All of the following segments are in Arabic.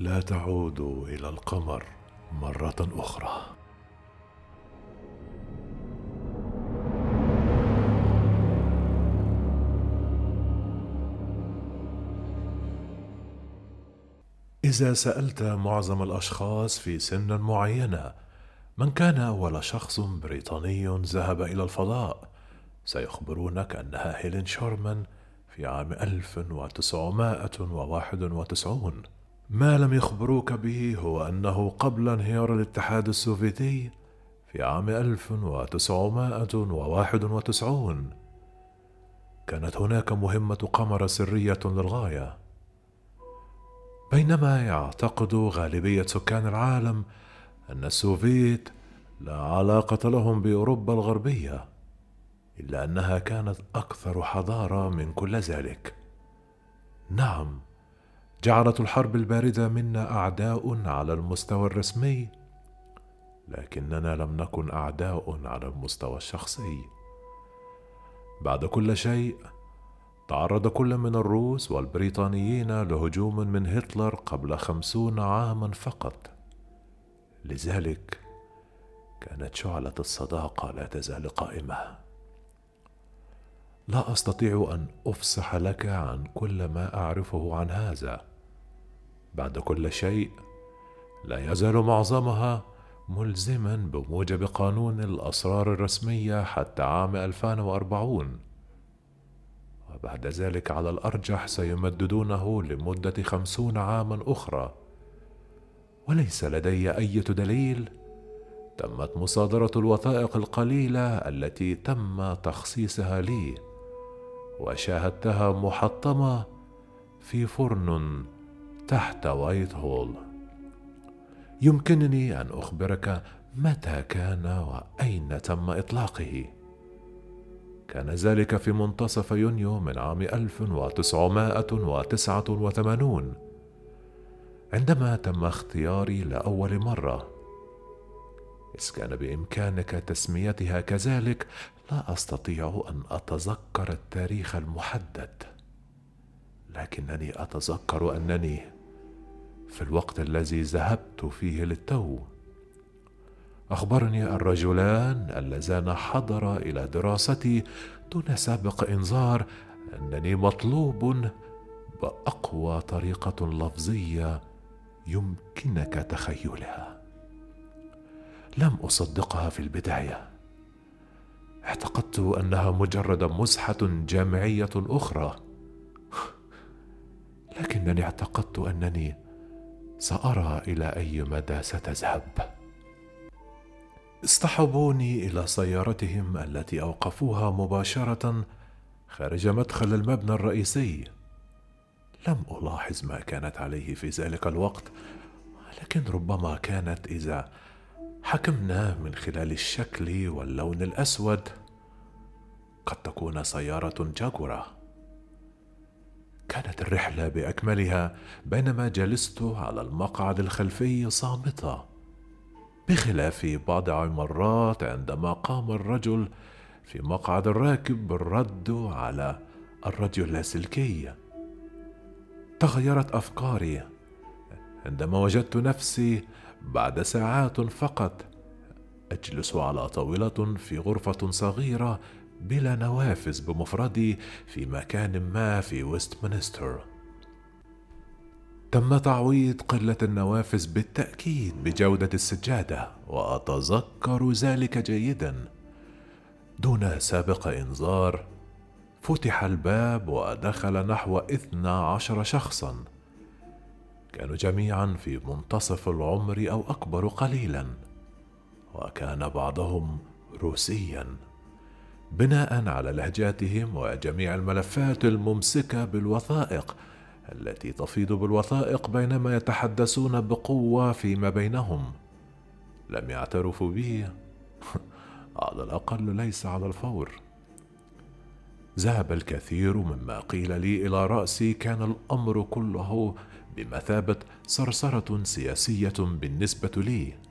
لا تعودوا إلى القمر مرة أخرى. إذا سألت معظم الأشخاص في سن معينة من كان أول شخص بريطاني ذهب إلى الفضاء؟ سيخبرونك أنها هيلين شورمان في عام 1991 ما لم يخبروك به هو أنه قبل انهيار الاتحاد السوفيتي في عام 1991 كانت هناك مهمة قمر سرية للغاية. بينما يعتقد غالبية سكان العالم أن السوفيت لا علاقة لهم بأوروبا الغربية إلا أنها كانت أكثر حضارة من كل ذلك. نعم جعلت الحرب الباردة منا أعداء على المستوى الرسمي لكننا لم نكن أعداء على المستوى الشخصي. بعد كل شيء تعرض كل من الروس والبريطانيين لهجوم من هتلر قبل خمسون عاما فقط. لذلك كانت شعلة الصداقة لا تزال قائمة. لا أستطيع أن افصح لك عن كل ما أعرفه عن هذا. بعد كل شيء لا يزال معظمها ملزما بموجب قانون الأسرار الرسمية حتى عام 2040 وبعد ذلك على الأرجح سيمددونه لمدة خمسون عاما أخرى. وليس لدي أي دليل تمت مصادرة الوثائق القليلة التي تم تخصيصها لي وشاهدتها محطمة في فرن تحت وايت هول. يمكنني أن أخبرك متى كان وأين تم إطلاقه. كان ذلك في منتصف يونيو من عام 1989 عندما تم اختياري لأول مرة. إذ كان بإمكانك تسميتها كذلك لا أستطيع أن أتذكر التاريخ المحدد لكنني أتذكر أنني في الوقت الذي ذهبت فيه للتو. أخبرني الرجلان اللذان حضرا إلى دراستي دون سابق إنذار أنني مطلوب بأقوى طريقة لفظية يمكنك تخيلها. لم أصدقها في البداية. اعتقدت أنها مجرد مزحه جامعية أخرى. لكنني اعتقدت أنني سأرى إلى أي مدى ستذهب. اصطحبوني إلى سيارتهم التي أوقفوها مباشرة خارج مدخل المبنى الرئيسي. لم ألاحظ ما كانت عليه في ذلك الوقت لكن ربما كانت إذا حكمنا من خلال الشكل واللون الأسود. قد تكون سيارة جاكورة. كانت الرحلة بأكملها بينما جلست على المقعد الخلفي صامتة. بخلاف بضع مرات عندما قام الرجل في مقعد الراكب بالرد على الراديو اللاسلكي. تغيرت أفكاري. عندما وجدت نفسي بعد ساعات فقط أجلس على طاولة في غرفة صغيرة بلا نوافذ بمفردي في مكان ما في ويستمنستر تم تعويض قلة النوافذ بالتأكيد بجودة السجادة وأتذكر ذلك جيدا. دون سابق إنذار فتح الباب ودخل نحو اثنا عشر شخصا. كانوا جميعا في منتصف العمر أو أكبر قليلا. وكان بعضهم روسيا. بناء على لهجاتهم وجميع الملفات الممسكة بالوثائق التي تفيض بالوثائق بينما يتحدثون بقوة فيما بينهم. لم يعترفوا بي على الأقل ليس على الفور. ذهب الكثير مما قيل لي إلى رأسي كان الأمر كله بمثابة صرصرة سياسية بالنسبة لي.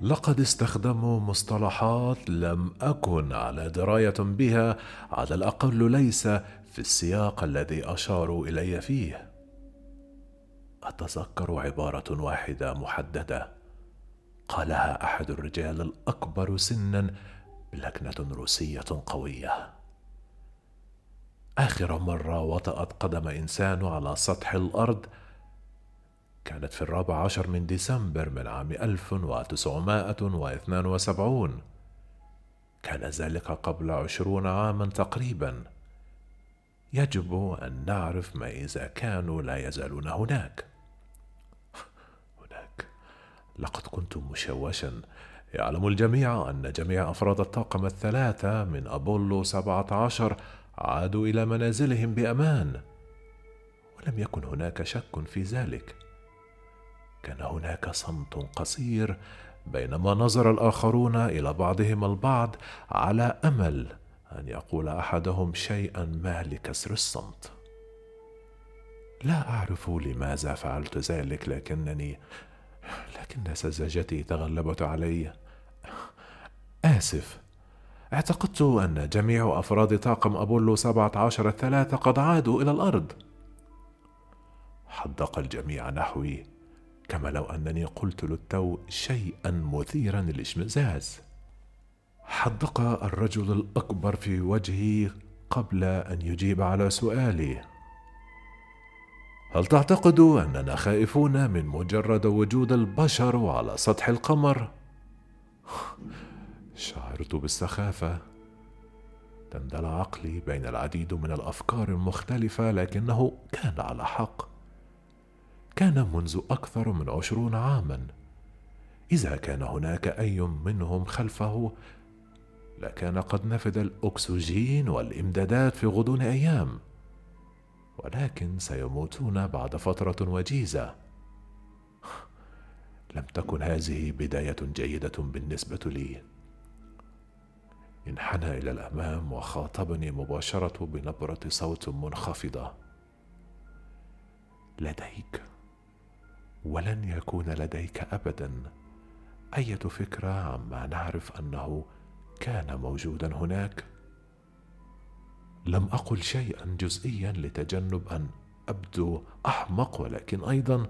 لقد استخدموا مصطلحات لم أكن على دراية بها على الأقل ليس في السياق الذي أشاروا إلي فيه. أتذكر عبارة واحدة محددة. قالها أحد الرجال الأكبر سنا بلكنة روسية قوية. آخر مرة وطأت قدم إنسان على سطح الأرض كانت في الرابع عشر من ديسمبر من عام 1972 كان ذلك قبل عشرون عاما تقريبا. يجب أن نعرف ما إذا كانوا لا يزالون هناك. هناك. لقد كنت مشوشا. يعلم الجميع أن جميع أفراد الطاقم الثلاثة من أبولو 17 عادوا إلى منازلهم بأمان. ولم يكن هناك شك في ذلك. كان هناك صمت قصير بينما نظر الآخرون إلى بعضهم البعض على أمل أن يقول أحدهم شيئا ما لكسر الصمت. لا أعرف لماذا فعلت ذلك لكنني لكن سذاجتي تغلبت علي. آسف. اعتقدت أن جميع أفراد طاقم أبولو 17 الثلاثة قد عادوا إلى الأرض. حدق الجميع نحوي. كما لو أنني قلت للتو شيئا مثيرا للإشمئزاز. حدق الرجل الأكبر في وجهي قبل أن يجيب على سؤالي. هل تعتقد أننا خائفون من مجرد وجود البشر على سطح القمر؟ شعرت بالسخافة. تندلع عقلي بين العديد من الأفكار المختلفة لكنه كان على حق. كان منذ أكثر من عشرون عاما. إذا كان هناك أي منهم خلفه لكان قد نفد الأكسجين والإمدادات في غضون أيام. ولكن سيموتون بعد فترة وجيزة. لم تكن هذه بداية جيدة بالنسبة لي. انحنى إلى الأمام وخاطبني مباشرة بنبرة صوت منخفضة. لديك ولن يكون لديك ابدا. إيه فكرة عما نعرف أنه كان موجودا هناك؟ لم أقل شيئا جزئيا لتجنب أن أبدو أحمق ولكن أيضا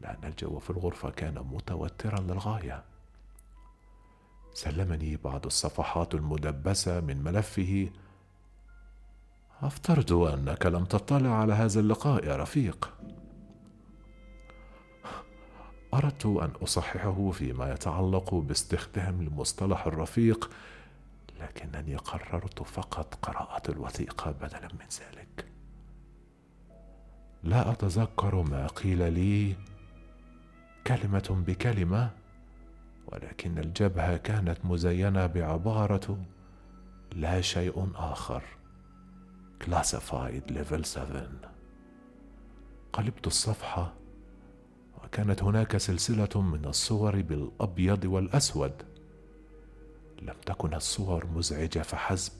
لأن الجو في الغرفة. كان متوترا للغاية. سلمني بعض الصفحات المدبسة من ملفه. أفترض أنك لم تطلع على هذا اللقاء يا رفيق. أردت أن أصححه فيما يتعلق باستخدام المصطلح الرفيق لكنني قررت فقط قراءة الوثيقة بدلا من ذلك. لا أتذكر ما قيل لي كلمة بكلمة ولكن الجبهة كانت مزينة بعبارة لا شيء آخر classified level 7 قلبت الصفحة كانت هناك سلسلة من الصور بالأبيض والأسود. لم تكن الصور مزعجة فحسب.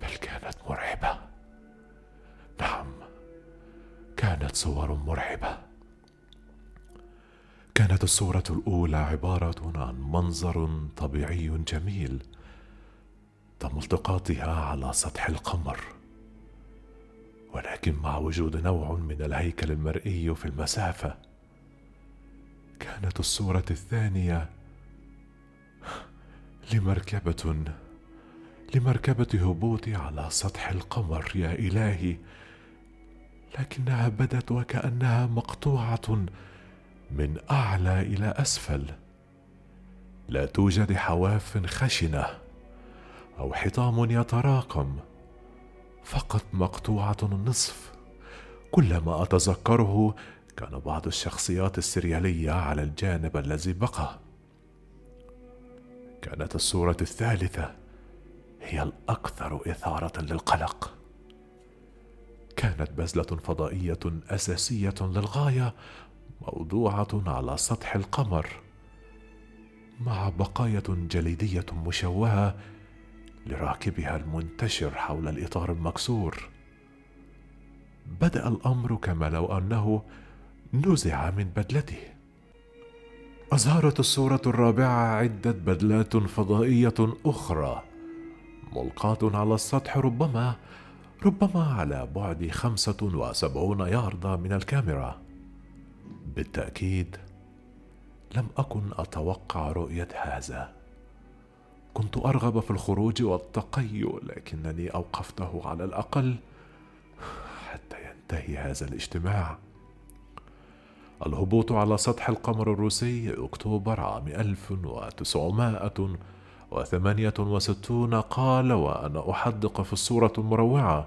بل كانت مرعبة. نعم كانت صور مرعبة. كانت الصورة الأولى عبارة عن منظر طبيعي جميل تم التقاطها على سطح القمر. ولكن مع وجود نوع من الهيكل المرئي في المسافة كانت الصورة الثانية لمركبة لمركبة هبوط على سطح القمر يا إلهي. لكنها بدت وكأنها مقطوعة من أعلى إلى أسفل. لا توجد حواف خشنة أو حطام يتراكم فقط مقطوعة النصف. كل ما أتذكره كان بعض الشخصيات السريالية على الجانب الذي بقى. كانت الصورة الثالثة هي الأكثر إثارة للقلق. كانت بذلة فضائية أساسية للغاية موضوعة على سطح القمر مع بقايا جليدية مشوهة لراكبها المنتشر حول الإطار المكسور. بدأ الأمر كما لو أنه نزع من بدلته. أظهرت الصورة الرابعة عدة بدلات فضائية أخرى ملقاة على السطح ربما ربما على بعد خمسة وسبعون ياردة من الكاميرا. بالتأكيد لم أكن أتوقع رؤية هذا. كنت أرغب في الخروج والتقيؤ لكنني أوقفته على الأقل حتى ينتهي هذا الاجتماع. الهبوط على سطح القمر الروسي أكتوبر عام 1968 قال وأنا أحدق في الصورة المروعة.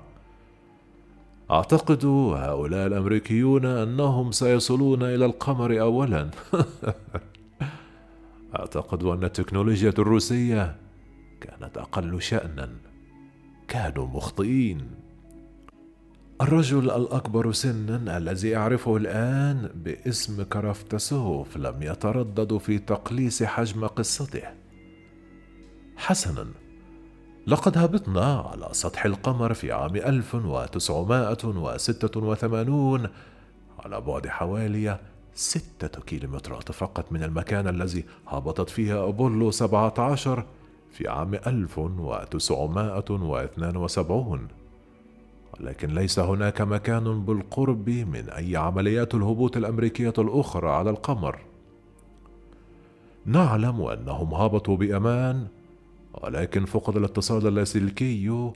أعتقد هؤلاء الأمريكيون أنهم سيصلون إلى القمر أولا. أعتقد أن التكنولوجيا الروسية كانت أقل شأنا. كانوا مخطئين. الرجل الأكبر سنا الذي أعرفه الآن باسم كرافتسوف لم يتردد في تقليص حجم قصته. حسنا لقد هبطنا على سطح القمر في عام 1986 على بعد حوالي ستة كيلومترات فقط من المكان الذي هبطت فيه أبولو 17 في عام 1972 ولكن ليس هناك مكان بالقرب من أي عمليات الهبوط الأمريكية الأخرى على القمر. نعلم أنهم هبطوا بأمان ولكن فقد الاتصال اللاسلكي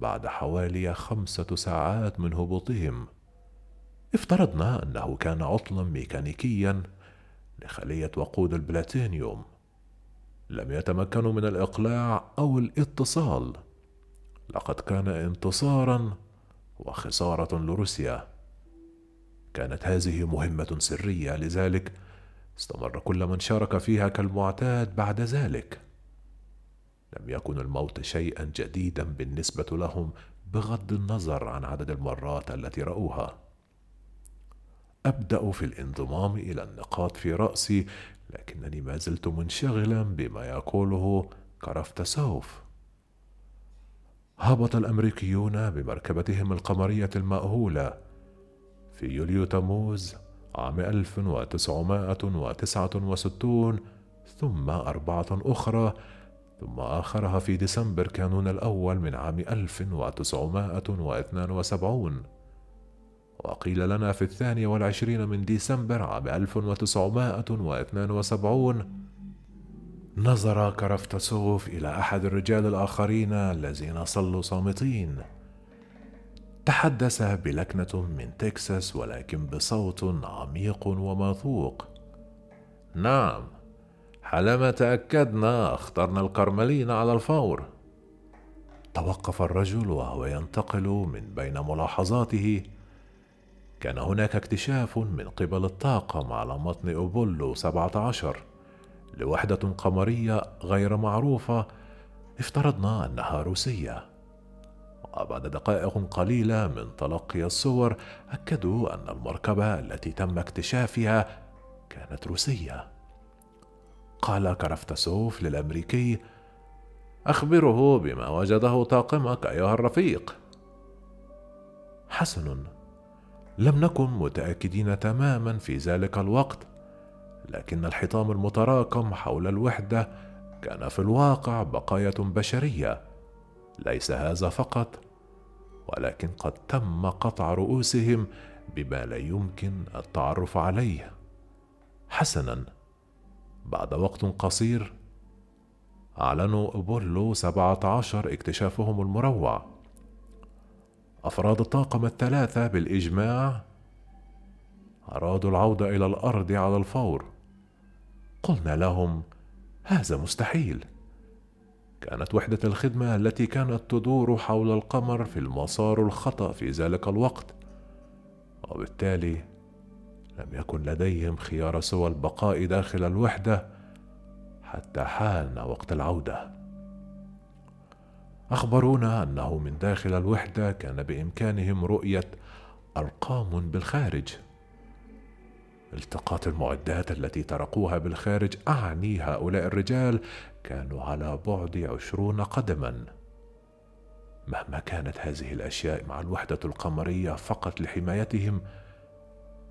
بعد حوالي خمسة ساعات من هبوطهم. افترضنا أنه كان عطلا ميكانيكيا لخلية وقود البلاتينيوم. لم يتمكنوا من الإقلاع أو الاتصال. لقد كان انتصارا وخسارة لروسيا. كانت هذه مهمة سرية لذلك استمر كل من شارك فيها كالمعتاد بعد ذلك. لم يكن الموت شيئا جديدا بالنسبة لهم بغض النظر عن عدد المرات التي رأوها. أبدأ في الانضمام إلى النقاط في رأسي لكنني ما زلت منشغلا بما يقوله كرافتسوف هبط الأمريكيون بمركبتهم القمرية المأهولة في يوليو تموز عام 1969 ثم أربعة أخرى ثم آخرها في ديسمبر كانون الأول من عام 1972 وقيل لنا في الثاني والعشرين من ديسمبر عام 1972 نظر كرفتسوف إلى أحد الرجال الآخرين الذين صلوا صامتين. تحدث بلكنة من تكساس ولكن بصوت عميق وموثوق نعم حالما تأكدنا اخترنا الكرملين على الفور. توقف الرجل وهو ينتقل من بين ملاحظاته كان هناك اكتشاف من قبل الطاقم على متن أبولو 17 لوحدة قمرية غير معروفة افترضنا أنها روسية. وبعد دقائق قليلة من تلقي الصور أكدوا أن المركبة التي تم اكتشافها كانت روسية. قال كرفتسوف للأمريكي أخبره بما وجده طاقمك أيها الرفيق. حسن. لم نكن متأكدين تماما في ذلك الوقت لكن الحطام المتراكم حول الوحدة كان في الواقع بقايا بشرية ليس هذا فقط ولكن قد تم قطع رؤوسهم بما لا يمكن التعرف عليه. حسنا بعد وقت قصير أعلنوا أبولو 17 اكتشافهم المروع. أفراد الطاقم الثلاثة بالإجماع أرادوا العودة إلى الأرض على الفور. قلنا لهم هذا مستحيل. كانت وحدة الخدمة التي كانت تدور حول القمر في المسار الخطأ في ذلك الوقت. وبالتالي لم يكن لديهم خيار سوى البقاء داخل الوحدة حتى حان وقت العودة. أخبرونا أنه من داخل الوحدة كان بإمكانهم رؤية أرقام بالخارج. التقاط المعدات التي ترقوها بالخارج أعني هؤلاء الرجال كانوا على بعد عشرون قدما. مهما كانت هذه الأشياء مع الوحدة القمرية فقط لحمايتهم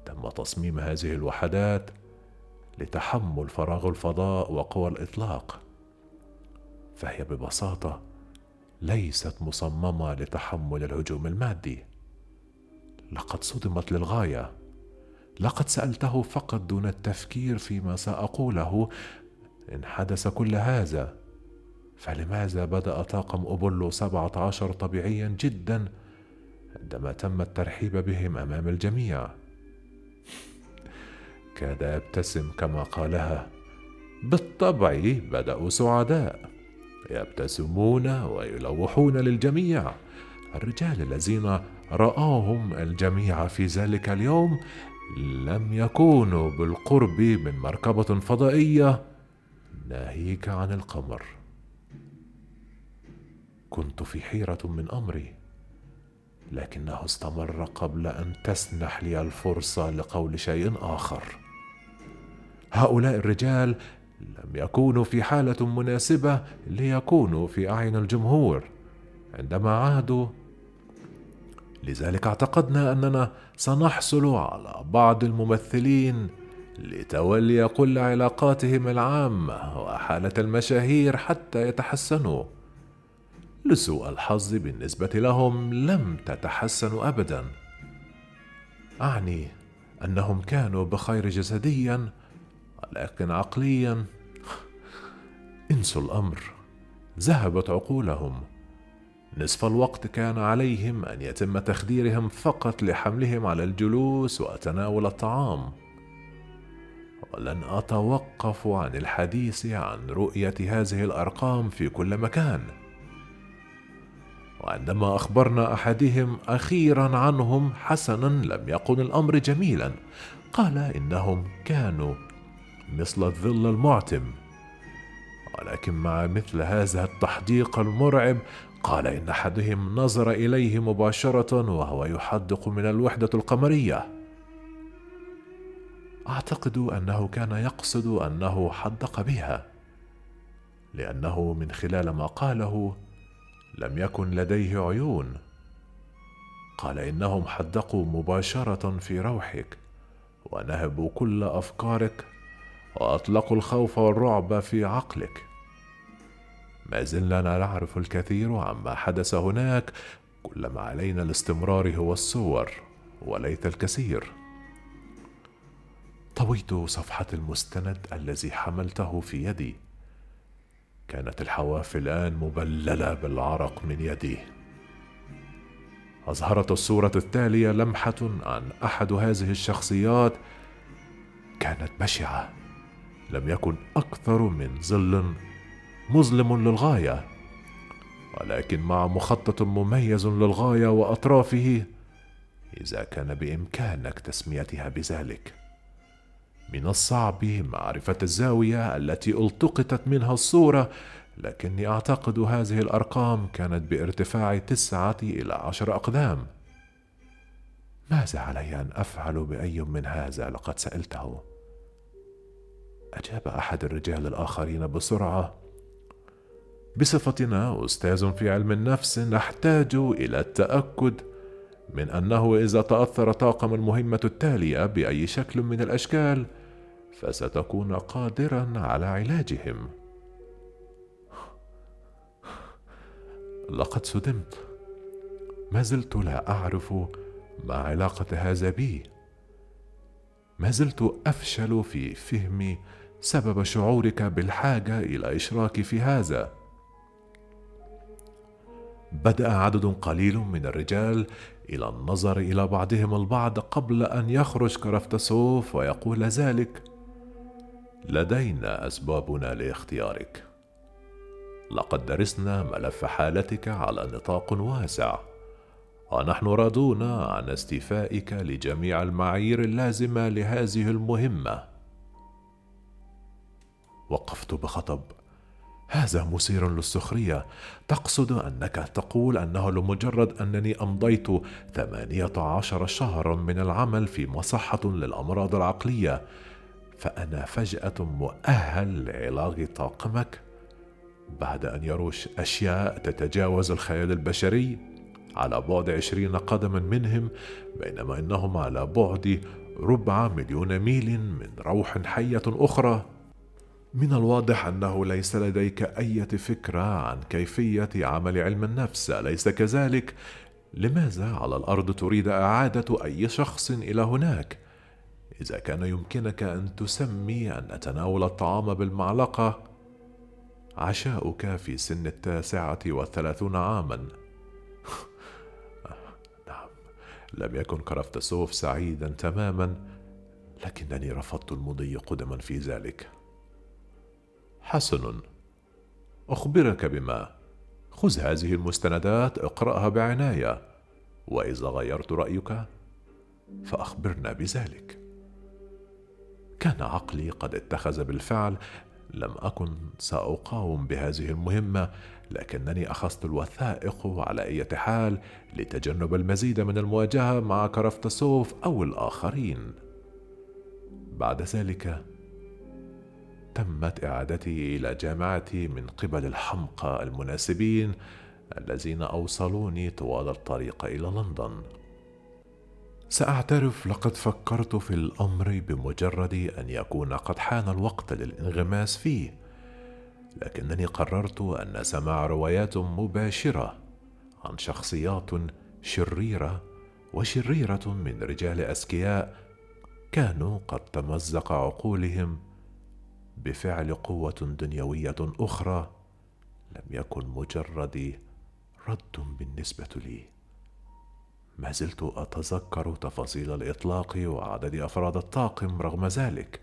تم تصميم هذه الوحدات لتحمل فراغ الفضاء وقوى الإطلاق. فهي ببساطة ليست مصممة لتحمل الهجوم المادي. لقد صدمت للغاية. لقد سألته فقط دون التفكير فيما سأقوله. إن حدث كل هذا فلماذا بدأ طاقم ابولو 17 طبيعيا جدا عندما تم الترحيب بهم أمام الجميع؟ كاد يبتسم كما قالها. بالطبع بدأوا سعداء. يبتسمون ويلوحون للجميع. الرجال الذين رآهم الجميع في ذلك اليوم لم يكونوا بالقرب من مركبة فضائية ناهيك عن القمر. كنت في حيرة من أمري لكنه استمر قبل أن تسنح لي الفرصة لقول شيء آخر. هؤلاء الرجال لم يكونوا في حالة مناسبة ليكونوا في أعين الجمهور عندما عادوا. لذلك اعتقدنا أننا سنحصل على بعض الممثلين لتولي كل علاقاتهم العامة وحالة المشاهير حتى يتحسنوا. لسوء الحظ بالنسبة لهم لم تتحسن ابدا. أعني أنهم كانوا بخير جسديا ولكن عقليا انسوا الأمر. ذهبت عقولهم. نصف الوقت كان عليهم أن يتم تخديرهم فقط لحملهم على الجلوس وتناول الطعام. ولن أتوقف عن الحديث عن رؤية هذه الأرقام في كل مكان. وعندما أخبرنا أحدهم أخيرا عنهم حسنا لم يكن الأمر جميلا. قال إنهم كانوا مثل الظل المعتم. ولكن مع مثل هذا التحديق المرعب قال إن أحدهم نظر إليه مباشرة وهو يحدق من الوحدة القمرية. أعتقد أنه كان يقصد أنه حدق بها لأنه من خلال ما قاله لم يكن لديه عيون. قال إنهم حدقوا مباشرة في روحك ونهبوا كل أفكارك وأطلقوا الخوف والرعب في عقلك. ما زلنا لا نعرف الكثير عما حدث هناك كل ما علينا الاستمرار هو الصور وليت الكثير. طويت صفحة المستند الذي حملته في يدي. كانت الحواف الآن مبللة بالعرق من يدي. أظهرت الصورة التالية لمحة عن أحد هذه الشخصيات. كانت بشعة. لم يكن أكثر من ظل مظلم للغاية ولكن مع مخطط مميز للغاية وأطرافه إذا كان بإمكانك تسميتها بذلك. من الصعب معرفة الزاوية التي التقطت منها الصورة لكني أعتقد هذه الأرقام كانت بارتفاع تسعة إلى عشر أقدام. ماذا علي أن أفعل بأي من هذا؟ لقد سألته. أجاب أحد الرجال الآخرين بسرعة. بصفتنا أستاذ في علم النفس نحتاج إلى التأكد من أنه إذا تأثر طاقم المهمة التالية بأي شكل من الأشكال فستكون قادرا على علاجهم. لقد صدمت. ما زلت لا أعرف ما علاقة هذا بي. ما زلت أفشل في فهم سبب شعورك بالحاجة إلى اشراكي في هذا. بدأ عدد قليل من الرجال إلى النظر إلى بعضهم البعض قبل أن يخرج كرفتسوف ويقول ذلك لدينا أسبابنا لاختيارك. لقد درسنا ملف حالتك على نطاق واسع. ونحن راضون عن استيفائك لجميع المعايير اللازمة لهذه المهمة. وقفت بخطب. هذا مثير للسخرية. تقصد أنك تقول أنه لمجرد أنني أمضيت ثمانية عشر شهرا من العمل في مصحة للأمراض العقلية فأنا فجأة مؤهل لعلاج طاقمك. بعد أن يروش أشياء تتجاوز الخيال البشري على بعد عشرين قدما منهم بينما إنهم على بعد ربع مليون ميل من روح حية أخرى. من الواضح أنه ليس لديك أي فكرة عن كيفية عمل علم النفس اليس كذلك؟ لماذا على الأرض تريد إعادة أي شخص إلى هناك؟ إذا كان يمكنك أن تسمي أن نتناول الطعام بالمعلقة. عشاؤك في سن التاسعة والثلاثون عاما. لم يكن كرافتسوف سعيدا تماما لكنني رفضت المضي قدما في ذلك. حسن أخبرك بما؟ خذ هذه المستندات اقرأها بعناية. وإذا غيرت رأيك فأخبرنا بذلك. كان عقلي قد اتخذ بالفعل لم أكن سأقاوم بهذه المهمة. لكنني أخذت الوثائق على أي حال لتجنب المزيد من المواجهة مع كرفتسوف أو الآخرين. بعد ذلك تمت إعادتي إلى جامعتي من قبل الحمقى المناسبين الذين أوصلوني طوال الطريق إلى لندن. سأعترف لقد فكرت في الأمر بمجرد أن يكون قد حان الوقت للانغماس فيه. لكنني قررت أن سماع روايات مباشرة عن شخصيات شريرة وشريرة من رجال أذكياء كانوا قد تمزق عقولهم بفعل قوة دنيوية أخرى لم يكن مجرد رد بالنسبة لي. ما زلت أتذكر تفاصيل الإطلاق وعدد أفراد الطاقم رغم ذلك.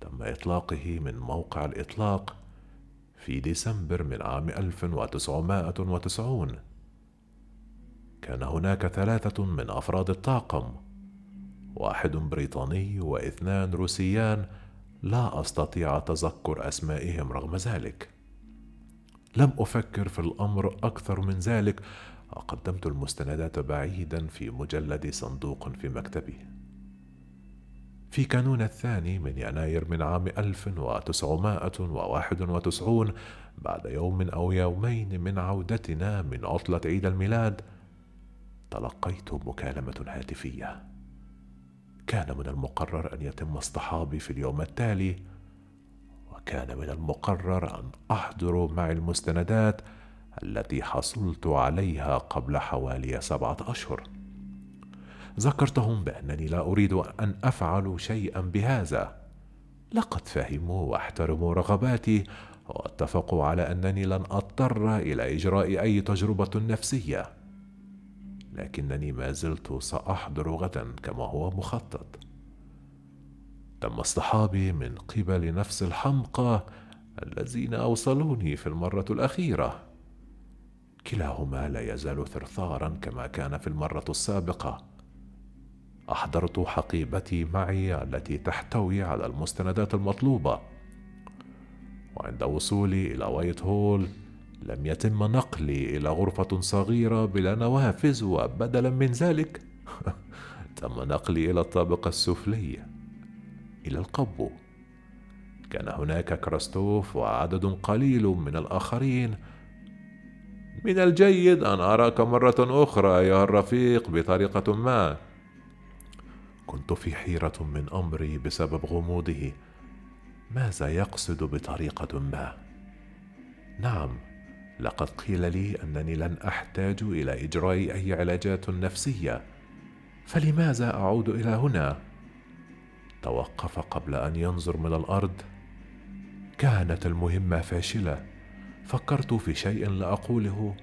تم إطلاقه من موقع الإطلاق في ديسمبر من عام 1990 كان هناك ثلاثة من أفراد الطاقم واحد بريطاني واثنان روسيان لا أستطيع تذكر أسمائهم رغم ذلك. لم أفكر في الأمر أكثر من ذلك وقدمت المستندات بعيدا في مجلد صندوق في مكتبي. في كانون الثاني من يناير من عام 1991 بعد يوم أو يومين من عودتنا من عطلة عيد الميلاد تلقيت مكالمة هاتفية. كان من المقرر أن يتم اصطحابي في اليوم التالي وكان من المقرر أن أحضر معي المستندات التي حصلت عليها قبل حوالي سبعة أشهر. ذكرتهم بأنني لا أريد أن أفعل شيئا بهذا. لقد فهموا وأحترموا رغباتي واتفقوا على أنني لن أضطر إلى إجراء أي تجربة نفسية. لكنني ما زلت سأحضر غدا كما هو مخطط. تم اصطحابي من قبل نفس الحمقى الذين أوصلوني في المرة الأخيرة. كلاهما لا يزال ثرثارا كما كان في المرة السابقة. أحضرت حقيبتي معي التي تحتوي على المستندات المطلوبة. وعند وصولي إلى وايت هول لم يتم نقلي إلى غرفة صغيرة بلا نوافذ وبدلا من ذلك. تم نقلي إلى الطابق السفلي إلى القبو. كان هناك كراستوف وعدد قليل من الآخرين. من الجيد أن أراك مرة أخرى ايها الرفيق بطريقة ما. كنت في حيرة من أمري بسبب غموضه. ماذا يقصد بطريقة ما؟ نعم لقد قيل لي أنني لن أحتاج إلى إجراء أي علاجات نفسية. فلماذا أعود إلى هنا؟ توقف قبل أن ينظر من الأرض. كانت المهمة فاشلة. فكرت في شيء لاقوله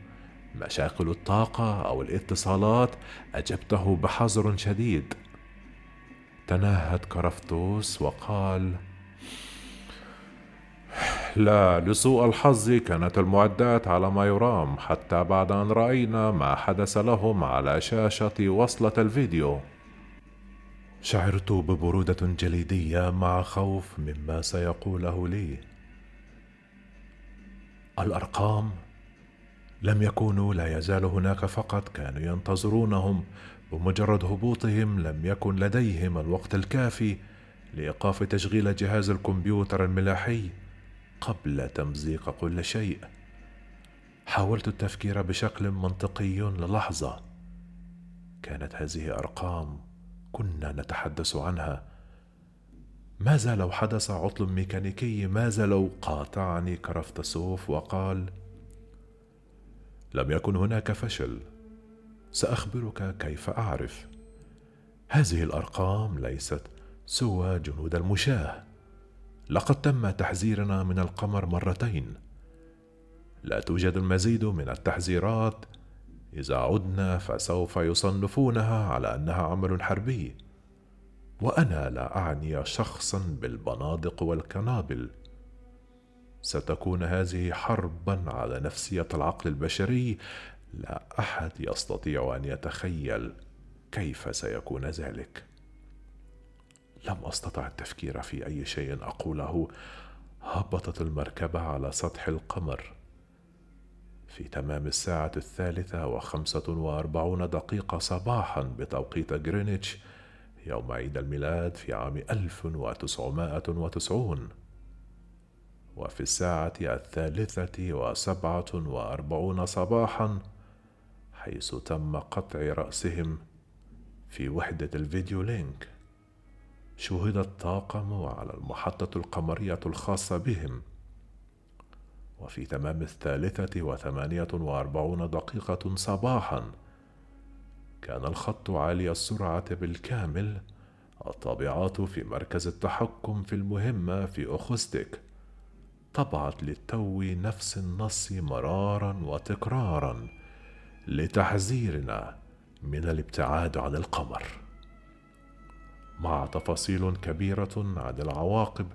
مشاكل الطاقة أو الاتصالات أجبته بحذر شديد. تنهد كرفتوس وقال لا لسوء الحظ كانت المعدات على ما يرام حتى بعد أن رأينا ما حدث لهم على شاشة وصلة الفيديو. شعرت ببرودة جليدية مع خوف مما سيقوله لي. الأرقام لم يكونوا لا يزال هناك فقط كانوا ينتظرونهم بمجرد هبوطهم لم يكن لديهم الوقت الكافي لإيقاف تشغيل جهاز الكمبيوتر الملاحي قبل تمزيق كل شيء. حاولت التفكير بشكل منطقي للحظة. كانت هذه أرقام كنا نتحدث عنها. ماذا لو حدث عطل ميكانيكي؟ ماذا لو قاطعني كرفتسوف وقال لم يكن هناك فشل. سأخبرك كيف أعرف. هذه الأرقام ليست سوى جنود المشاة. لقد تم تحذيرنا من القمر مرتين. لا توجد المزيد من التحذيرات. إذا عدنا فسوف يصنفونها على أنها عمل حربي. وأنا لا أعني شخصا بالبنادق والقنابل ستكون هذه حربا على نفسية العقل البشري لا أحد يستطيع أن يتخيل كيف سيكون ذلك. لم أستطع التفكير في أي شيء أقوله. هبطت المركبة على سطح القمر. في تمام الساعة الثالثة وخمسة وأربعون دقيقة صباحا بتوقيت غرينتش يوم عيد الميلاد في عام 1990 وفي الساعة الثالثة وسبعة وأربعون صباحا حيث تم قطع رأسهم في وحدة الفيديو لينك. شوهد الطاقم على المحطة القمرية الخاصة بهم. وفي تمام الثالثة وثمانية وأربعون دقيقة صباحا كان الخط عالي السرعة بالكامل الطابعات في مركز التحكم في المهمة في أخوستيك. طبعت للتو نفس النص مرارا وتكرارا. لتحذيرنا من الابتعاد عن القمر. مع تفاصيل كبيرة عن العواقب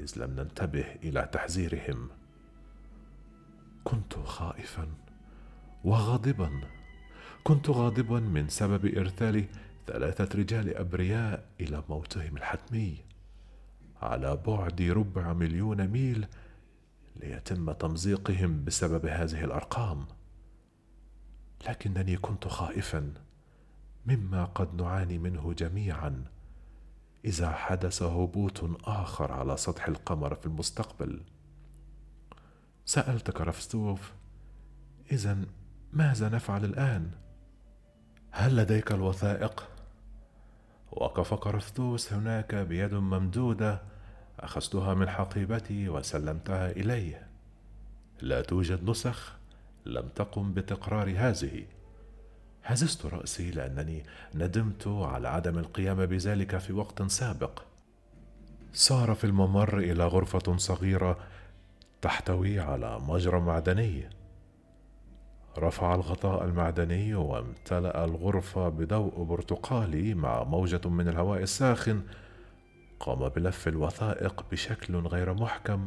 إذ لم ننتبه إلى تحذيرهم. كنت خائفا وغاضبا. كنت غاضبا من سبب إرسال ثلاثة رجال أبرياء إلى موتهم الحتمي. على بعد ربع مليون ميل ليتم تمزيقهم بسبب هذه الأرقام. لكنني كنت خائفا مما قد نعاني منه جميعا إذا حدث هبوط آخر على سطح القمر في المستقبل سألت كرفستوف إذا ماذا نفعل الآن؟ هل لديك الوثائق؟ وقف كرفتوس هناك بيد ممدودة أخذتها من حقيبتي وسلمتها إليه لا توجد نسخ لم تقم بتقرار هذه. هززت رأسي لأنني ندمت على عدم القيام بذلك في وقت سابق. سار في الممر إلى غرفة صغيرة تحتوي على مجرى معدني. رفع الغطاء المعدني وامتلأ الغرفة بضوء برتقالي مع موجة من الهواء الساخن. قام بلف الوثائق بشكل غير محكم.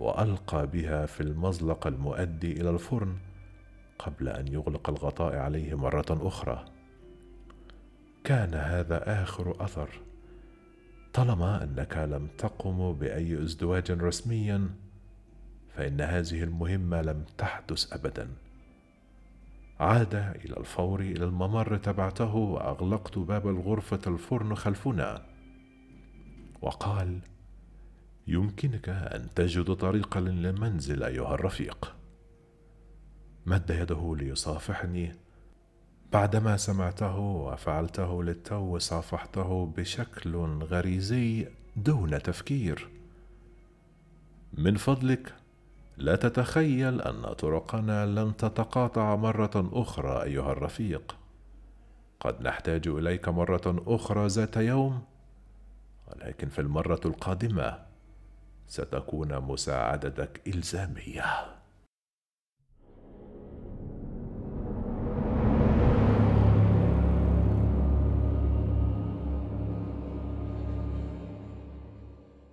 وألقى بها في المزلق المؤدي إلى الفرن قبل أن يغلق الغطاء عليه مرة أخرى. كان هذا آخر أثر طالما أنك لم تقم بأي ازدواج رسمي فإن هذه المهمة لم تحدث ابدا. عاد إلى الفور إلى الممر تبعته وأغلقت باب الغرفة الفرن خلفنا. وقال يمكنك أن تجد طريقا للمنزل أيها الرفيق. مد يده ليصافحني. بعدما سمعته وفعلته للتو صافحته بشكل غريزي دون تفكير. من فضلك لا تتخيل أن طرقنا لن تتقاطع مرة أخرى أيها الرفيق. قد نحتاج إليك مرة أخرى ذات يوم ولكن في المرة القادمة ستكون مساعدتك إلزامية.